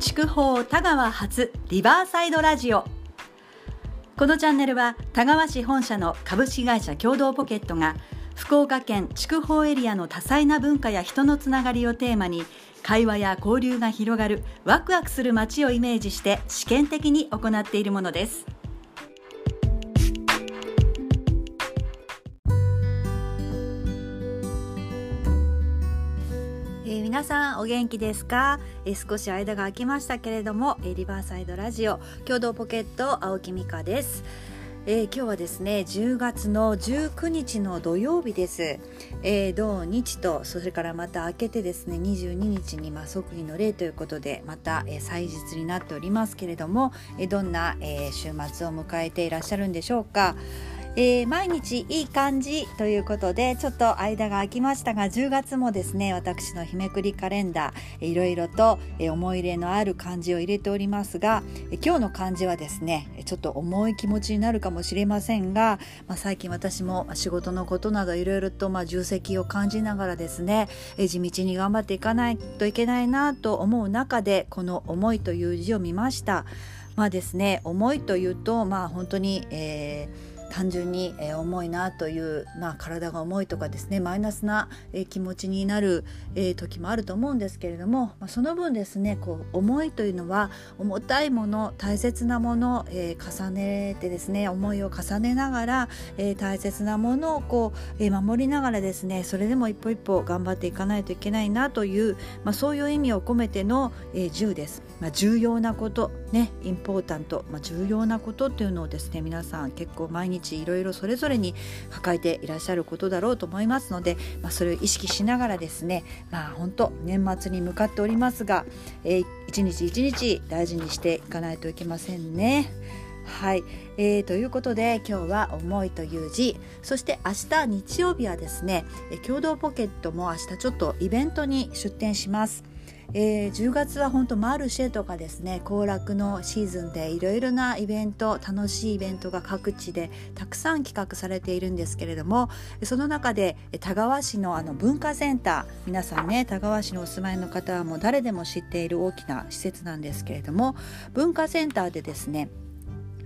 筑豊田川発リバーサイドラジオこのチャンネルは田川市本社の株式会社共同ポケットが福岡県筑豊エリアの多彩な文化や人のつながりをテーマに会話や交流が広がるワクワクする街をイメージして試験的に行っているものです。皆さんお元気ですか、え少し間が空きましたけれども、えリバーサイドラジオ共同ポケット青木美香です、えー、今日はですね10月の19日の土曜日です、えー、土日とそれからまた明けてですね22日にまあ即位の礼ということでまた、えー、祭日になっておりますけれども、えどんな、え週末を迎えていらっしゃるんでしょうか？えー、毎日いい感じということでちょっと間が空きましたが10月もですね私の日めくりカレンダーいろいろと、思い入れのある漢字を入れておりますが、今日の漢字はですねちょっと重い気持ちになるかもしれませんが、まあ、最近私も仕事のことなどいろいろとまあ重責を感じながらですね、地道に頑張っていかないといけないなと思う中でこの「思い」という字を見ました。まあですね思いというとまあ本当に、えー単純に、えー、重いなという、まあ、体が重いとかですねマイナスな、えー、気持ちになる、えー、時もあると思うんですけれども、まあ、その分ですねこう重いというのは重たいもの大切なもの、えー、重ねてですね思いを重ねながら、えー、大切なものをこう、えー、守りながらですねそれでも一歩一歩頑張っていかないといけないなという、まあ、そういう意味を込めての、えー、10です。まあ、重要なことねインポータント、まあ、重要なことっていうのをですね皆さん結構毎日いろいろそれぞれに抱えていらっしゃることだろうと思いますので、まあ、それを意識しながらですねまあ本当年末に向かっておりますが、えー、一日一日大事にしていかないといけませんね。はい、えー、ということで今日は「思い」という字そして明日日曜日はですね共同ポケットも明日ちょっとイベントに出店します。えー、10月は本当マルシェとかですね行楽のシーズンでいろいろなイベント楽しいイベントが各地でたくさん企画されているんですけれどもその中で田川市のあの文化センター皆さんね田川市のお住まいの方はもう誰でも知っている大きな施設なんですけれども文化センターでですね、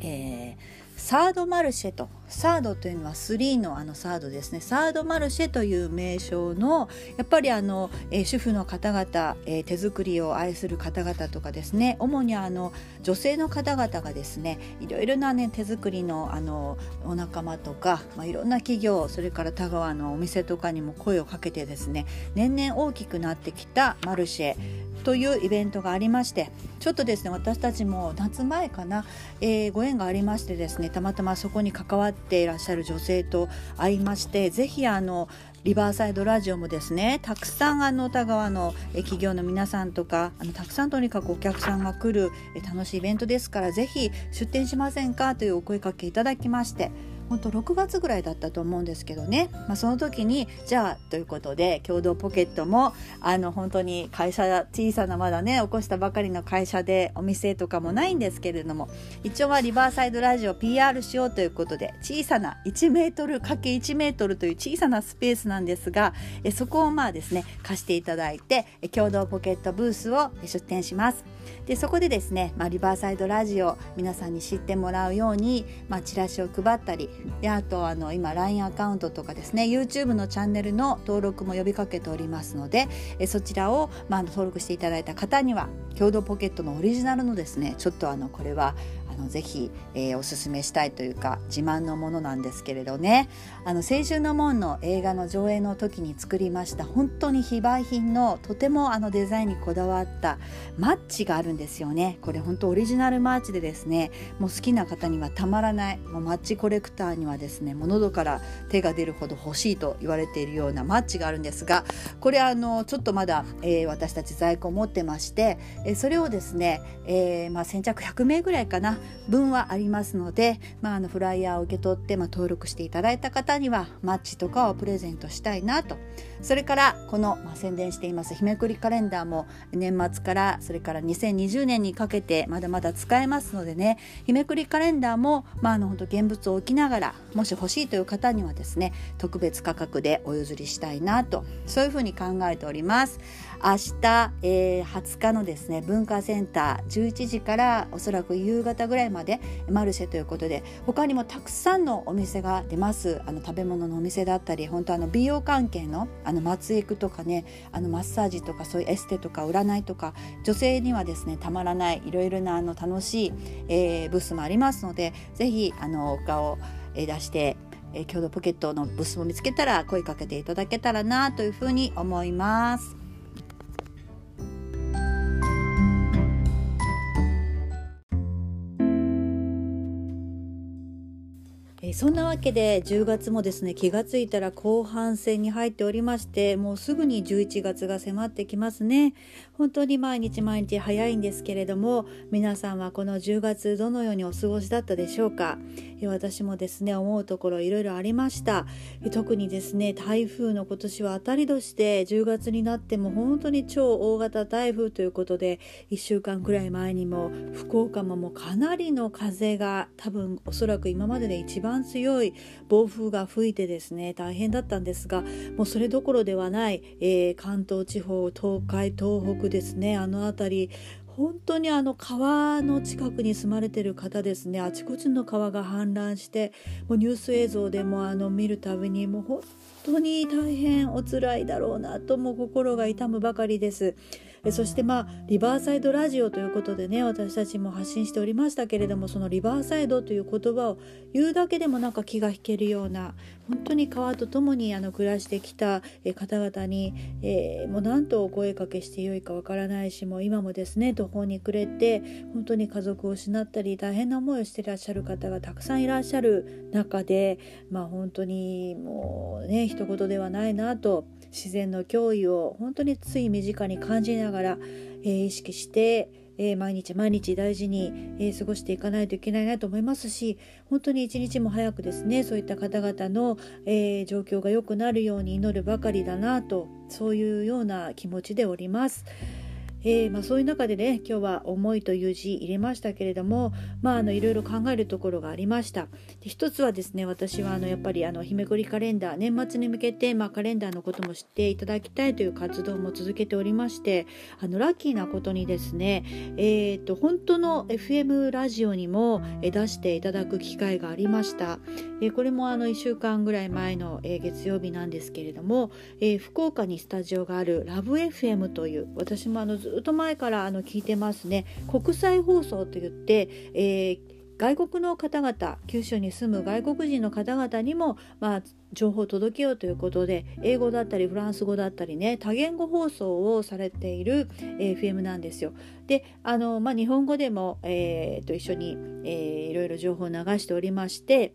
えーサードマルシェとサードというのは3のあのサードですね。サードマルシェという名称のやっぱりあの、えー、主婦の方々、えー、手作りを愛する方々とかですね。主にあの女性の方々がですねいろいろな、ね、手作りのあのお仲間とか、まあ、いろんな企業それから田川のお店とかにも声をかけてですね年々大きくなってきたマルシェ。というイベントがありましてちょっとですね私たちも夏前かな、えー、ご縁がありましてですねたまたまそこに関わっていらっしゃる女性と会いましてぜひあのリバーサイドラジオもですねたくさんあの田川の企業の皆さんとかあのたくさんとにかくお客さんが来る楽しいイベントですからぜひ出店しませんかというお声かけいただきまして本当6月ぐらいだったと思うんですけどね、まあ、その時にじゃあということで共同ポケットもあの本当に会社小さなまだね起こしたばかりの会社でお店とかもないんですけれども一応はリバーサイドラジオ PR しようということで小さな1メートル ×1 メートルという小さなスペースなんですがえそこをまあですね貸していただいて共同ポケットブースを出店します。でそこでですね、まあ、リバーサイドラジオ皆さんに知ってもらうように、まあ、チラシを配ったりであとあの今 LINE アカウントとかですね YouTube のチャンネルの登録も呼びかけておりますのでえそちらを、まあ、登録していただいた方には共同ポケットのオリジナルのですねちょっとあのこれはあのぜひ、えー、おすすめしたいというか自慢のものなんですけれどね。あの青春の門の映画の上映の時に作りました本当に非売品のとてもあのデザインにこだわったマッチがあるんですよね。これ本当オリジナルマッチでですねもう好きな方にはたまらないもうマッチコレクターにはですねもう喉から手が出るほど欲しいと言われているようなマッチがあるんですがこれあのちょっとまだ、えー、私たち在庫持ってまして、えー、それをですね、えーまあ、先着100名ぐらいかな分はありますので、まあ、あのフライヤーを受け取って、まあ、登録していただいた方にはマッチとかをプレゼントしたいなと。それからこの、まあ、宣伝しています日めくりカレンダーも年末からそれから2020年にかけてまだまだ使えますのでね日めくりカレンダーも、まあ、あの本当現物を置きながらもし欲しいという方にはですね特別価格でお譲りしたいなとそういうふうに考えております。明日、えー、20日のですね文化センター11時からおそらく夕方ぐらいまでマルシェということで他にもたくさんのお店が出ますあの食べ物のお店だったり本当あの美容関係のあの松江区とかねあのマッサージとかそういうエステとか占いとか女性にはですねたまらないいろいろなあの楽しい、えー、ブースもありますのでぜひあのお顔出してえ共同ポケットのブースを見つけたら声かけていただけたらなというふうに思います。そんなわけで10月もですね気がついたら後半戦に入っておりましてもうすぐに11月が迫ってきますね。本当に毎日毎日早いんですけれども皆さんはこの10月どのようにお過ごしだったでしょうか。私もですね思うところいろいろありました。特にですね台風の今年は当たり年で10月になっても本当に超大型台風ということで1週間くらい前にも福岡ももうかなりの風が多分おそらく今までで一番強い暴風が吹いてですね大変だったんですがもうそれどころではない、えー、関東地方東海東北ですねあの辺り本当にあの川の近くに住まれてる方ですねあちこちの川が氾濫してもうニュース映像でもあの見るたびにもう本当に大変お辛いだろうなとも心が痛むばかりです。そしてまあリバーサイドラジオということでね私たちも発信しておりましたけれどもそのリバーサイドという言葉を言うだけでもなんか気が引けるような本当に川と共にあの暮らしてきた方々に、えー、もう何とお声かけしてよいかわからないしもう今もですね途方に暮れて本当に家族を失ったり大変な思いをしていらっしゃる方がたくさんいらっしゃる中でまあ本当にもうね一言ではないなと自然の脅威を本当につい身近に感じながら、えー、意識してえー、毎日毎日大事に、えー、過ごしていかないといけないなと思いますし本当に一日も早くですねそういった方々の、えー、状況が良くなるように祈るばかりだなとそういうような気持ちでおります。えー、まあ、そういう中でね今日は「思い」という字入れましたけれども、まあ、あのいろいろ考えるところがありました。で一つはですね私はあのやっぱりあの日めくりカレンダー年末に向けて、まあ、カレンダーのことも知っていただきたいという活動も続けておりましてあのラッキーなことにですね、えーと、本当の FM ラジオにも出していただく機会がありました、えー、これもあの1週間ぐらい前の、えー、月曜日なんですけれども、えー、福岡にスタジオがあるラブ FM という私もあのずずっと前からあの聞いてますね国際放送といって、えー、外国の方々九州に住む外国人の方々にも、まあ、情報を届けようということで英語だったりフランス語だったりね多言語放送をされている、FM なんですよ。であの、まあ、日本語でも、えー、と一緒に、えー、いろいろ情報を流しておりまして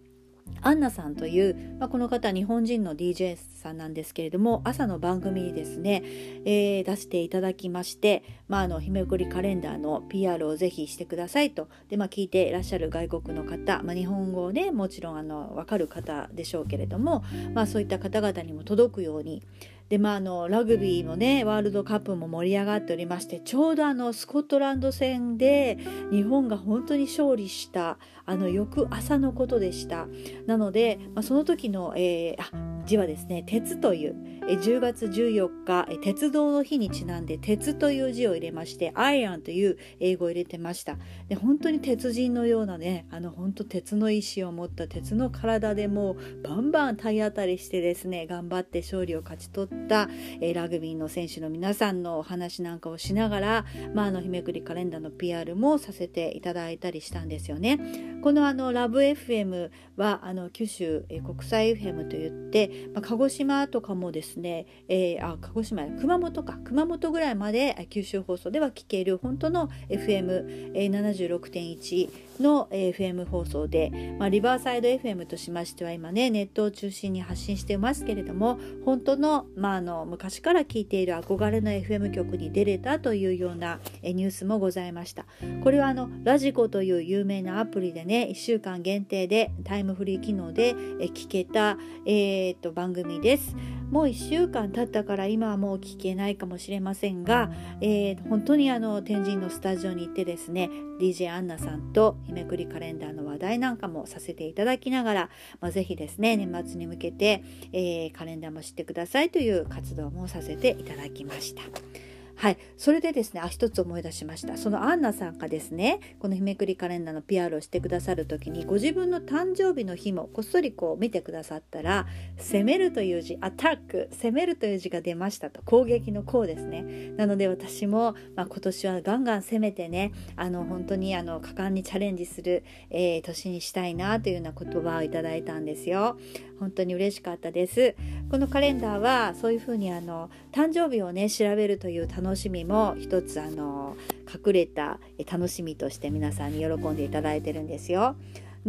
アンナさんという、まあ、この方日本人の DJ さんなんですけれども朝の番組にですね、えー、出していただきまして、まあ、あの日めくりカレンダーの PR をぜひしてくださいと。で、まあ、聞いていらっしゃる外国の方、まあ、日本語をねもちろんあの分かる方でしょうけれども、まあ、そういった方々にも届くように。でまああのラグビーもねワールドカップも盛り上がっておりましてちょうどあのスコットランド戦で日本が本当に勝利したあの翌朝のことでしたなので、まあ、その時の、えー、字はですね鉄という10月14日鉄道の日にちなんで鉄という字を入れましてアイアンという英語を入れてましたで本当に鉄人のようなねあの本当鉄の意志を持った鉄の体でもうバンバン体当たりしてですね頑張って勝利を勝ち取った、ラグビーの選手の皆さんのお話なんかをしながら、まあ、あの日めくりカレンダーの PR もさせていただいたりしたんですよね。このあのラブ FM はあの九州、え国際 FM といって、まあ、鹿児島とかもですね、えー、あ鹿児島熊本か熊本ぐらいまで九州放送では聞ける本当の FM76.1 の FM 放送で、まあ、リバーサイド FM としましては今ねネットを中心に発信してますけれども本当の,、まあ、あの昔から聞いている憧れの FM 局に出れたというようなニュースもございました。これはあのラジコという有名なアプリでね1週間限定でタイムフリー機能で聞けた、えー、と番組ですもう1週間経ったから今はもう聞けないかもしれませんが、えー、本当にあの天神のスタジオに行ってですね DJ アンナさんと日めくりカレンダーの話題なんかもさせていただきながら、まあ、ぜひですね年末に向けて、えー、カレンダーも知ってくださいという活動もさせていただきました。はい。それでですね、あ、一つ思い出しました。そのアンナさんがですね、この日めくりカレンダーの PR をしてくださる時に、ご自分の誕生日の日もこっそりこう見てくださったら、攻めるという字、アタック、攻めるという字が出ましたと。攻撃の攻ですね。なので私も、まあ、今年はガンガン攻めてね、あの、本当にあの、果敢にチャレンジする、えー、年にしたいなというような言葉をいただいたんですよ。本当に嬉しかったですこのカレンダーはそういうふうにあの誕生日をね調べるという楽しみも一つあの隠れた楽しみとして皆さんに喜んでいただいてるんですよ。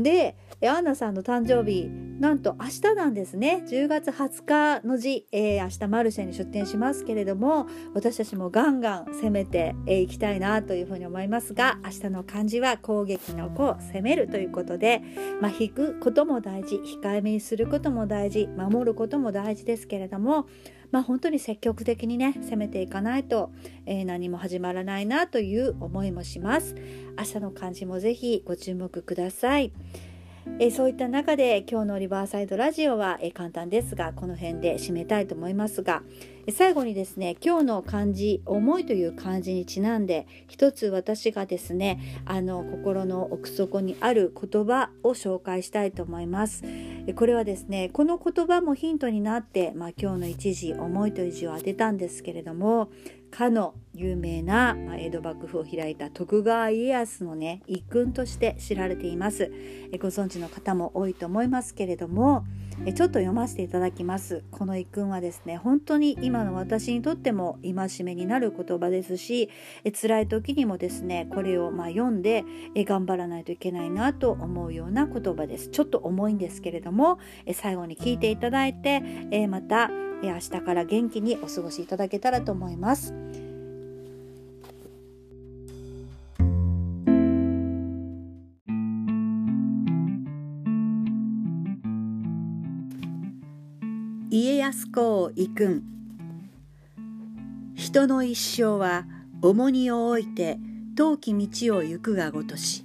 でアンナさんの誕生日なんと明日なんですね10月20日の日、えー、明日マルシェに出店しますけれども私たちもガンガン攻めてい、きたいなというふうに思いますが明日の漢字は攻撃の子を攻めるということで、まあ、引くことも大事控えめにすることも大事守ることも大事ですけれどもまあ、本当に積極的にね攻めていかないと、えー、何も始まらないなという思いもします。朝の漢字もぜひご注目ください。えそういった中で今日のリバーサイドラジオは、え簡単ですがこの辺で締めたいと思いますが、え最後にですね今日の漢字「思い」という漢字にちなんで一つ私がですねあの心の奥底にある言葉を紹介したいと思います。えこれはですねこの言葉もヒントになって、まあ、今日の一字「思い」という字を当てたんですけれどもかの有名な、まあ、江戸幕府を開いた徳川家康のね一君として知られています。えご存知の方も多いと思いますけれどもえちょっと読ませていただきますこの一君はですね本当に今の私にとっても戒めになる言葉ですしえ辛い時にもですねこれをま読んでえ頑張らないといけないなと思うような言葉ですちょっと重いんですけれどもえ最後に聞いていただいてえまた明日から元気にお過ごしいただけたらと思います。家康公遺訓人の一生は重荷を置いて遠き道を行くがごとし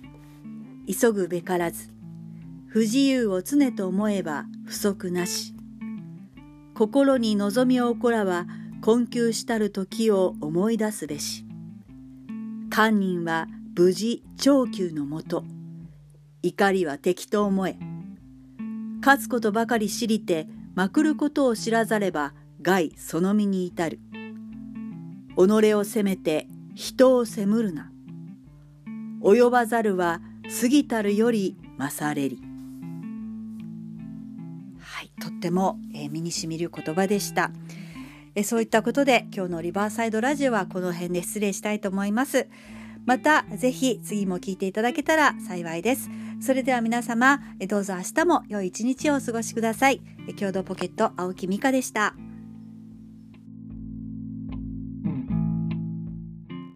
急ぐべからず不自由を常と思えば不足なし。心に望みをこらは困窮したる時を思い出すべし。堪忍は無事長久のもと怒りは敵と思え。勝つことばかり知りてまくることを知らざれば害その身に至る己を責めて人を責むるな及ばざるは過ぎたるより勝れりとっても、えー、身にしみる言葉でした。えそういったことで今日のリバーサイドラジオはこの辺で失礼したいと思います。またぜひ次も聞いていただけたら幸いです。それでは皆様どうぞ明日も良い一日をお過ごしください。共同ポケット青木美香でした。